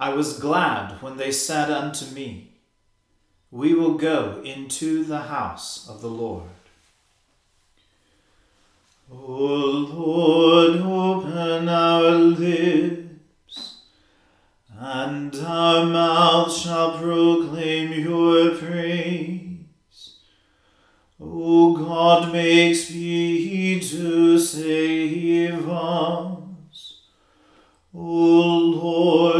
I was glad when they said unto me, We will go into the house of the Lord. O Lord, open our lips, and our mouth shall proclaim your praise. O God, make speed to save us. O Lord,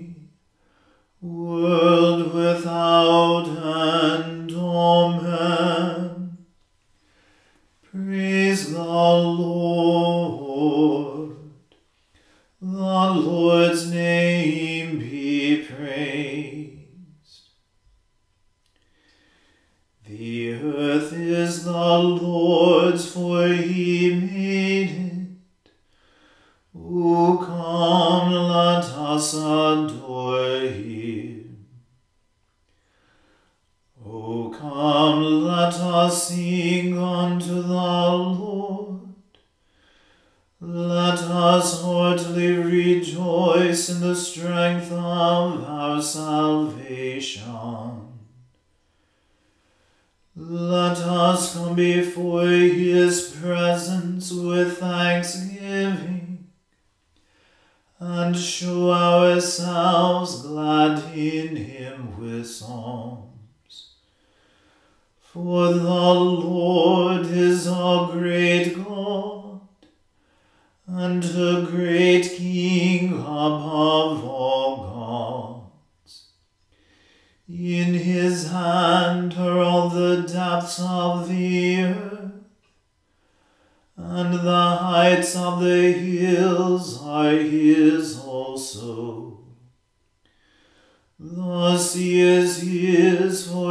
world without end. Amen. Praise the Lord. The Lord's name be praised. The earth is the Lord's, for he made it. O come, let us adore him. O come, let In his hand are all the depths of the earth, and the heights of the hills are his also. The sea is his, for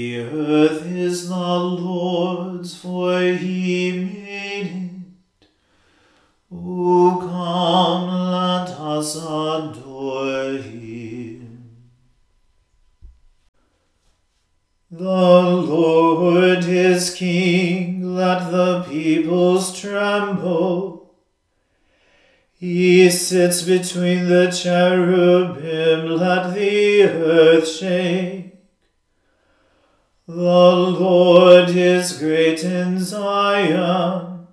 The earth is the Lord's, for he made it. O come, let us adore him. The Lord is King, let the peoples tremble. He sits between the cherubim, let the earth shake. The Lord is great in Zion,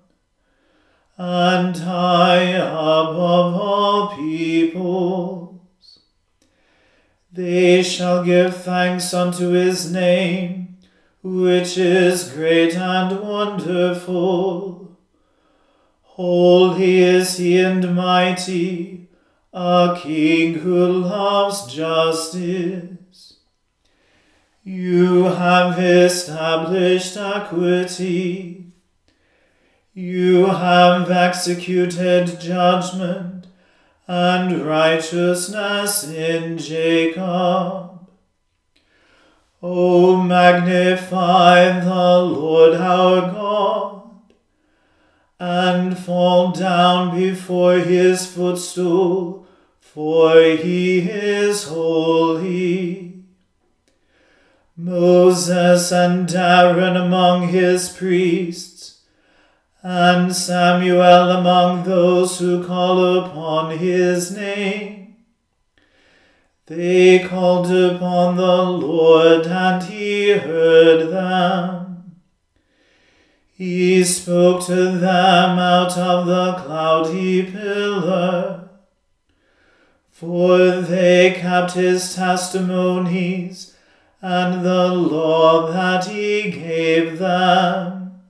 and high above all peoples. They shall give thanks unto his name, which is great and wonderful. Holy is he and mighty, a king who loves justice. You have established equity. You have executed judgment and righteousness in Jacob. O magnify the Lord our God, and fall down before his footstool, for he is holy. Moses and Aaron among his priests, and Samuel among those who call upon his name. They called upon the Lord, and he heard them. He spoke to them out of the cloudy pillar. For they kept his testimonies and the law that he gave them.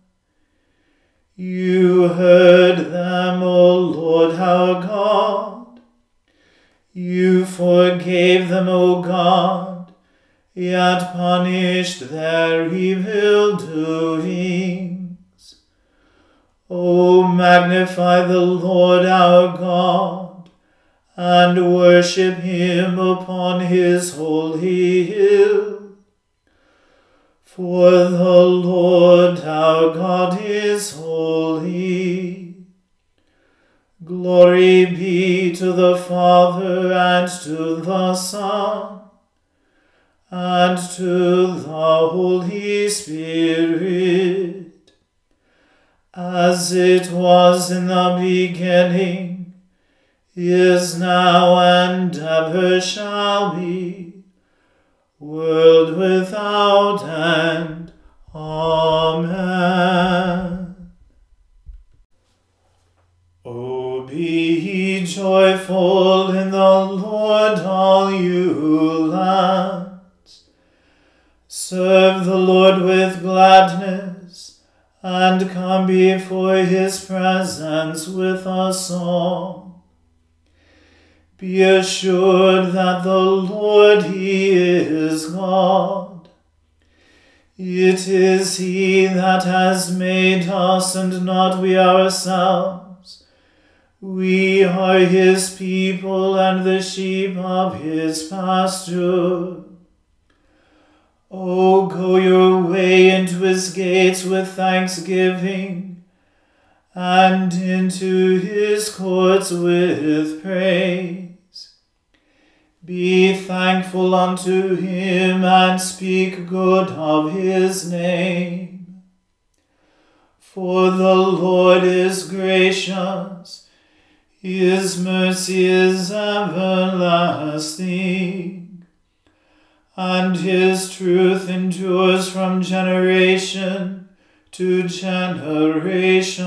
You heard them, O Lord our God. You forgave them, O God, yet punished their evil doing. O magnify the Lord our God, and worship him upon his holy hill. For the Lord our God is holy. Glory be to the Father and to the Son and to the Holy Spirit as it was in the beginning, is now, and ever shall be, world without end. Amen. O be joyful in the Lord, all you lands. Serve the Lord with gladness and come before his presence with a song. Be assured that the Lord He is God. It is He that has made us and not we ourselves. We are His people and the sheep of His pasture. Oh, go your way into his gates with thanksgiving, and into his courts with praise. Be thankful unto him, and speak good of his name. For the Lord is gracious, his mercy is everlasting and his truth endures from generation to generation.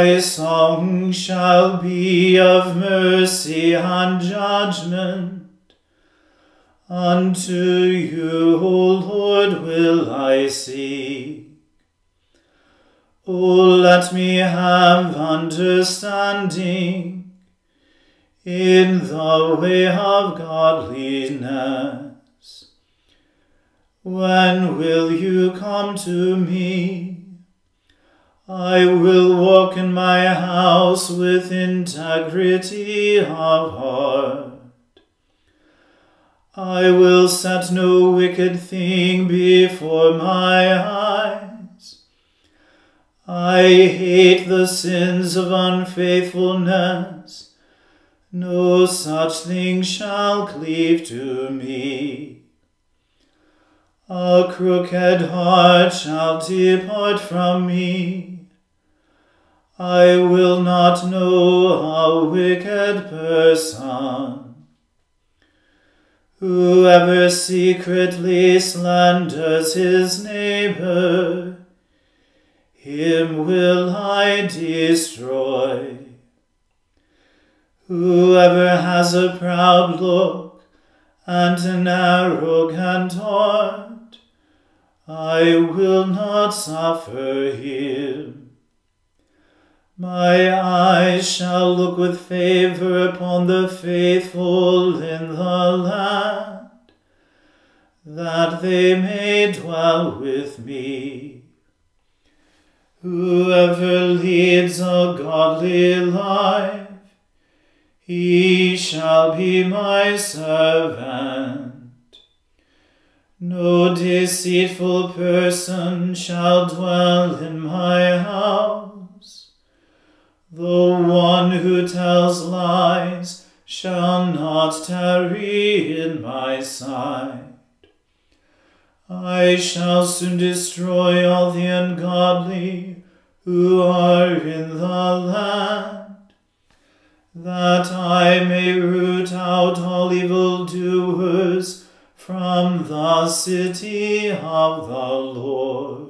My song shall be of mercy and judgment. Unto you, O Lord, will I seek. O let me have understanding in the way of godliness. When will you come to me? I will walk in my house with integrity of heart. I will set no wicked thing before my eyes. I hate the sins of unfaithfulness no such thing shall cleave to me. A crooked heart shall depart from me. I will not know a wicked person. Whoever secretly slanders his neighbor, him will I destroy. Whoever has a proud look and an arrogant heart, I will not suffer him. My eyes shall look with favor upon the faithful in the land, that they may dwell with me. Whoever leads a godly life, he shall be my servant. No deceitful person shall dwell in my house. The one who tells lies shall not tarry in my sight. I shall soon destroy all the ungodly who are in the land, that I may root out all evildoers from the city of the Lord.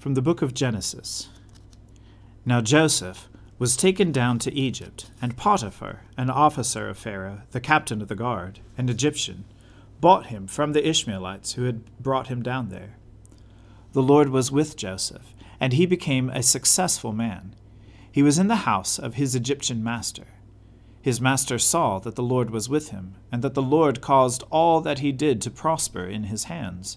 from the book of Genesis. Now Joseph was taken down to Egypt, and Potiphar, an officer of Pharaoh, the captain of the guard, an Egyptian, bought him from the Ishmaelites who had brought him down there. The Lord was with Joseph, and he became a successful man. He was in the house of his Egyptian master. His master saw that the Lord was with him, and that the Lord caused all that he did to prosper in his hands.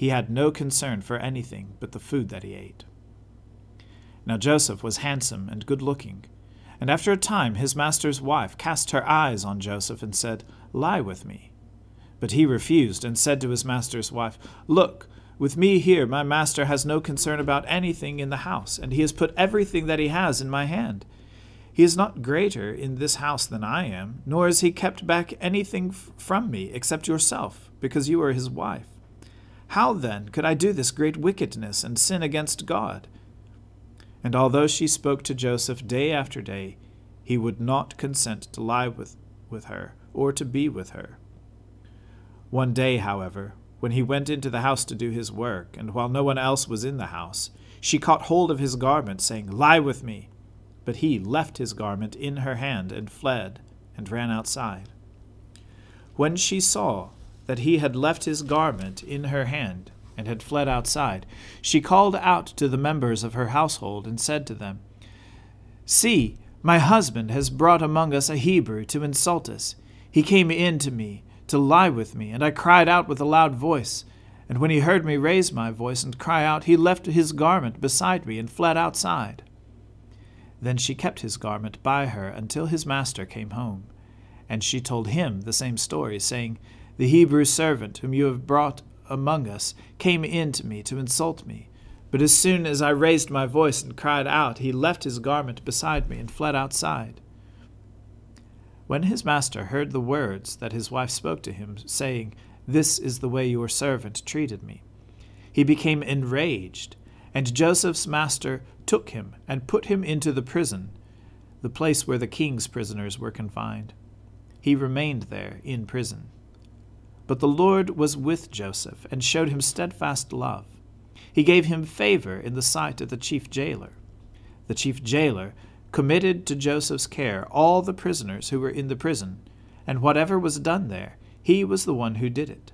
he had no concern for anything but the food that he ate. Now Joseph was handsome and good looking, and after a time his master's wife cast her eyes on Joseph and said, Lie with me. But he refused and said to his master's wife, Look, with me here my master has no concern about anything in the house, and he has put everything that he has in my hand. He is not greater in this house than I am, nor has he kept back anything from me except yourself, because you are his wife. How then could I do this great wickedness and sin against God? And although she spoke to Joseph day after day, he would not consent to lie with, with her or to be with her. One day, however, when he went into the house to do his work, and while no one else was in the house, she caught hold of his garment, saying, Lie with me. But he left his garment in her hand and fled, and ran outside. When she saw that he had left his garment in her hand, and had fled outside, she called out to the members of her household, and said to them, See, my husband has brought among us a Hebrew to insult us. He came in to me to lie with me, and I cried out with a loud voice. And when he heard me raise my voice and cry out, he left his garment beside me and fled outside. Then she kept his garment by her until his master came home. And she told him the same story, saying, The Hebrew servant whom you have brought among us came in to me to insult me. But as soon as I raised my voice and cried out, he left his garment beside me and fled outside. When his master heard the words that his wife spoke to him, saying, This is the way your servant treated me, he became enraged, and Joseph's master took him and put him into the prison, the place where the king's prisoners were confined. He remained there in prison. But the Lord was with Joseph and showed him steadfast love. He gave him favor in the sight of the chief jailer. The chief jailer committed to Joseph's care all the prisoners who were in the prison, and whatever was done there, he was the one who did it.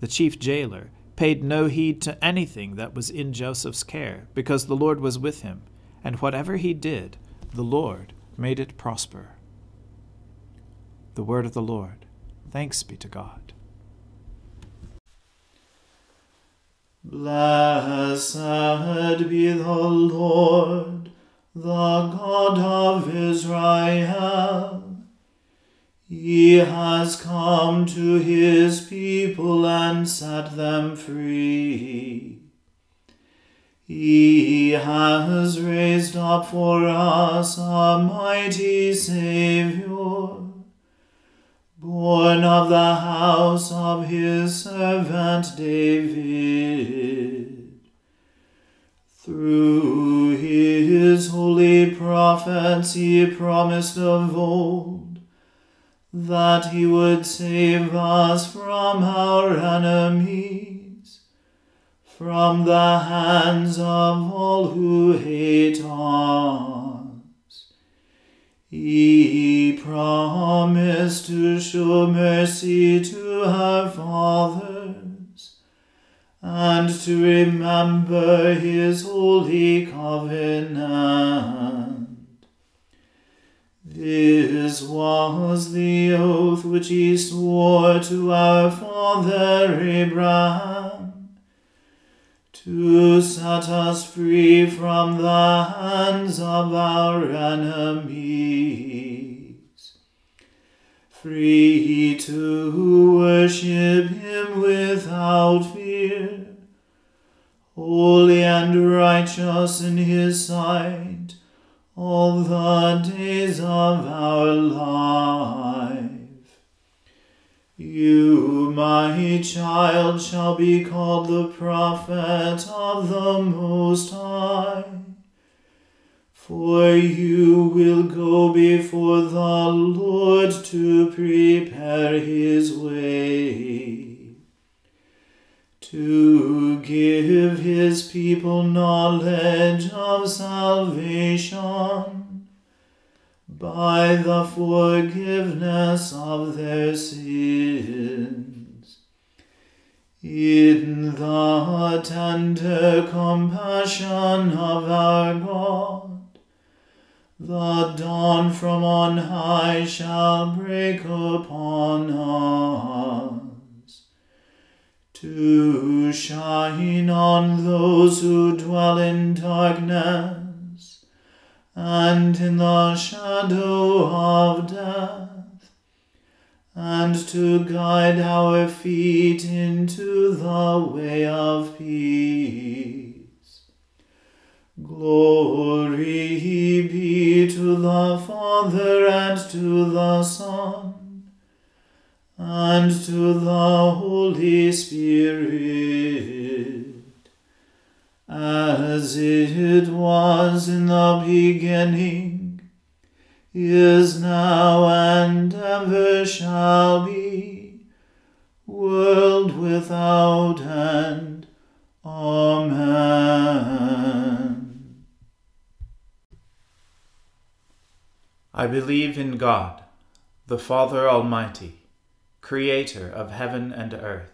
The chief jailer paid no heed to anything that was in Joseph's care, because the Lord was with him, and whatever he did, the Lord made it prosper. The word of the Lord. Thanks be to God. Blessed be the Lord the God of Israel. He has come to his people and set them free. He has raised up for us a mighty Saviour, born of the house of his servant David. Through his holy prophets he promised of old that he would save us from our enemies from the hands of all who hate us. He promised to show mercy to our fathers and to remember his holy covenant. This was the oath which he swore to our father Abraham to set us free from the hands of our enemies, free to worship Him without fear, holy and righteous in His sight all the days of our life. You, my child, shall be called the prophet of the Most High. For you will go before the Lord to prepare his way, to give his people knowledge of salvation by the forgiveness of their sins. In the tender compassion of our God, the dawn from on high shall break upon us, to shine on those who dwell in darkness and in the shadow of death, and to guide our feet into the way of peace. Glory be to the Father and to the Son and to the Holy Spirit as it was in the beginning, is now, and ever shall be, world without end. Amen. I believe in God, the Father Almighty, creator of heaven and earth.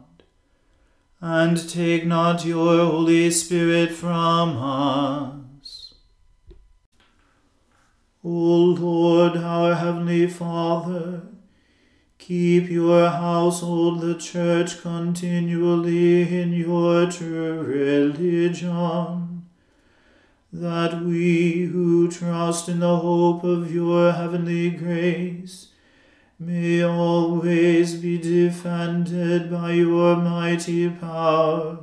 and take not your Holy Spirit from us. O Lord, our heavenly Father, keep your household, the church, continually in your true religion, that we who trust in the hope of your heavenly grace may always be defended by your mighty power.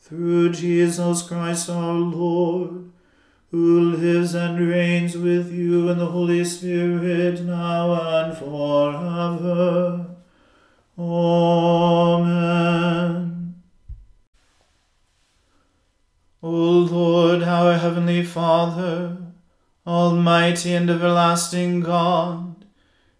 Through Jesus Christ our Lord, who lives and reigns with you in the Holy Spirit, now and forever. Amen. O Lord, our heavenly Father, Almighty and everlasting God,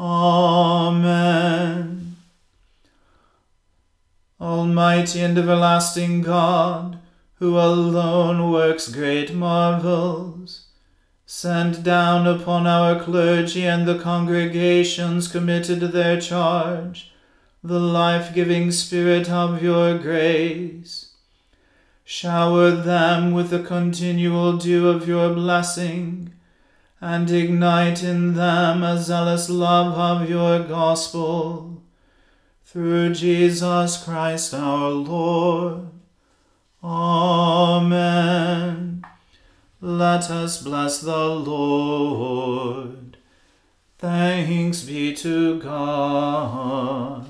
Amen. Almighty and everlasting God, who alone works great marvels, Send down upon our clergy and the congregations committed to their charge the life giving Spirit of your grace. Shower them with the continual dew of your blessing, and ignite in them a zealous love of your gospel. Through Jesus Christ our Lord. Amen. Let us bless the Lord. Thanks be to God.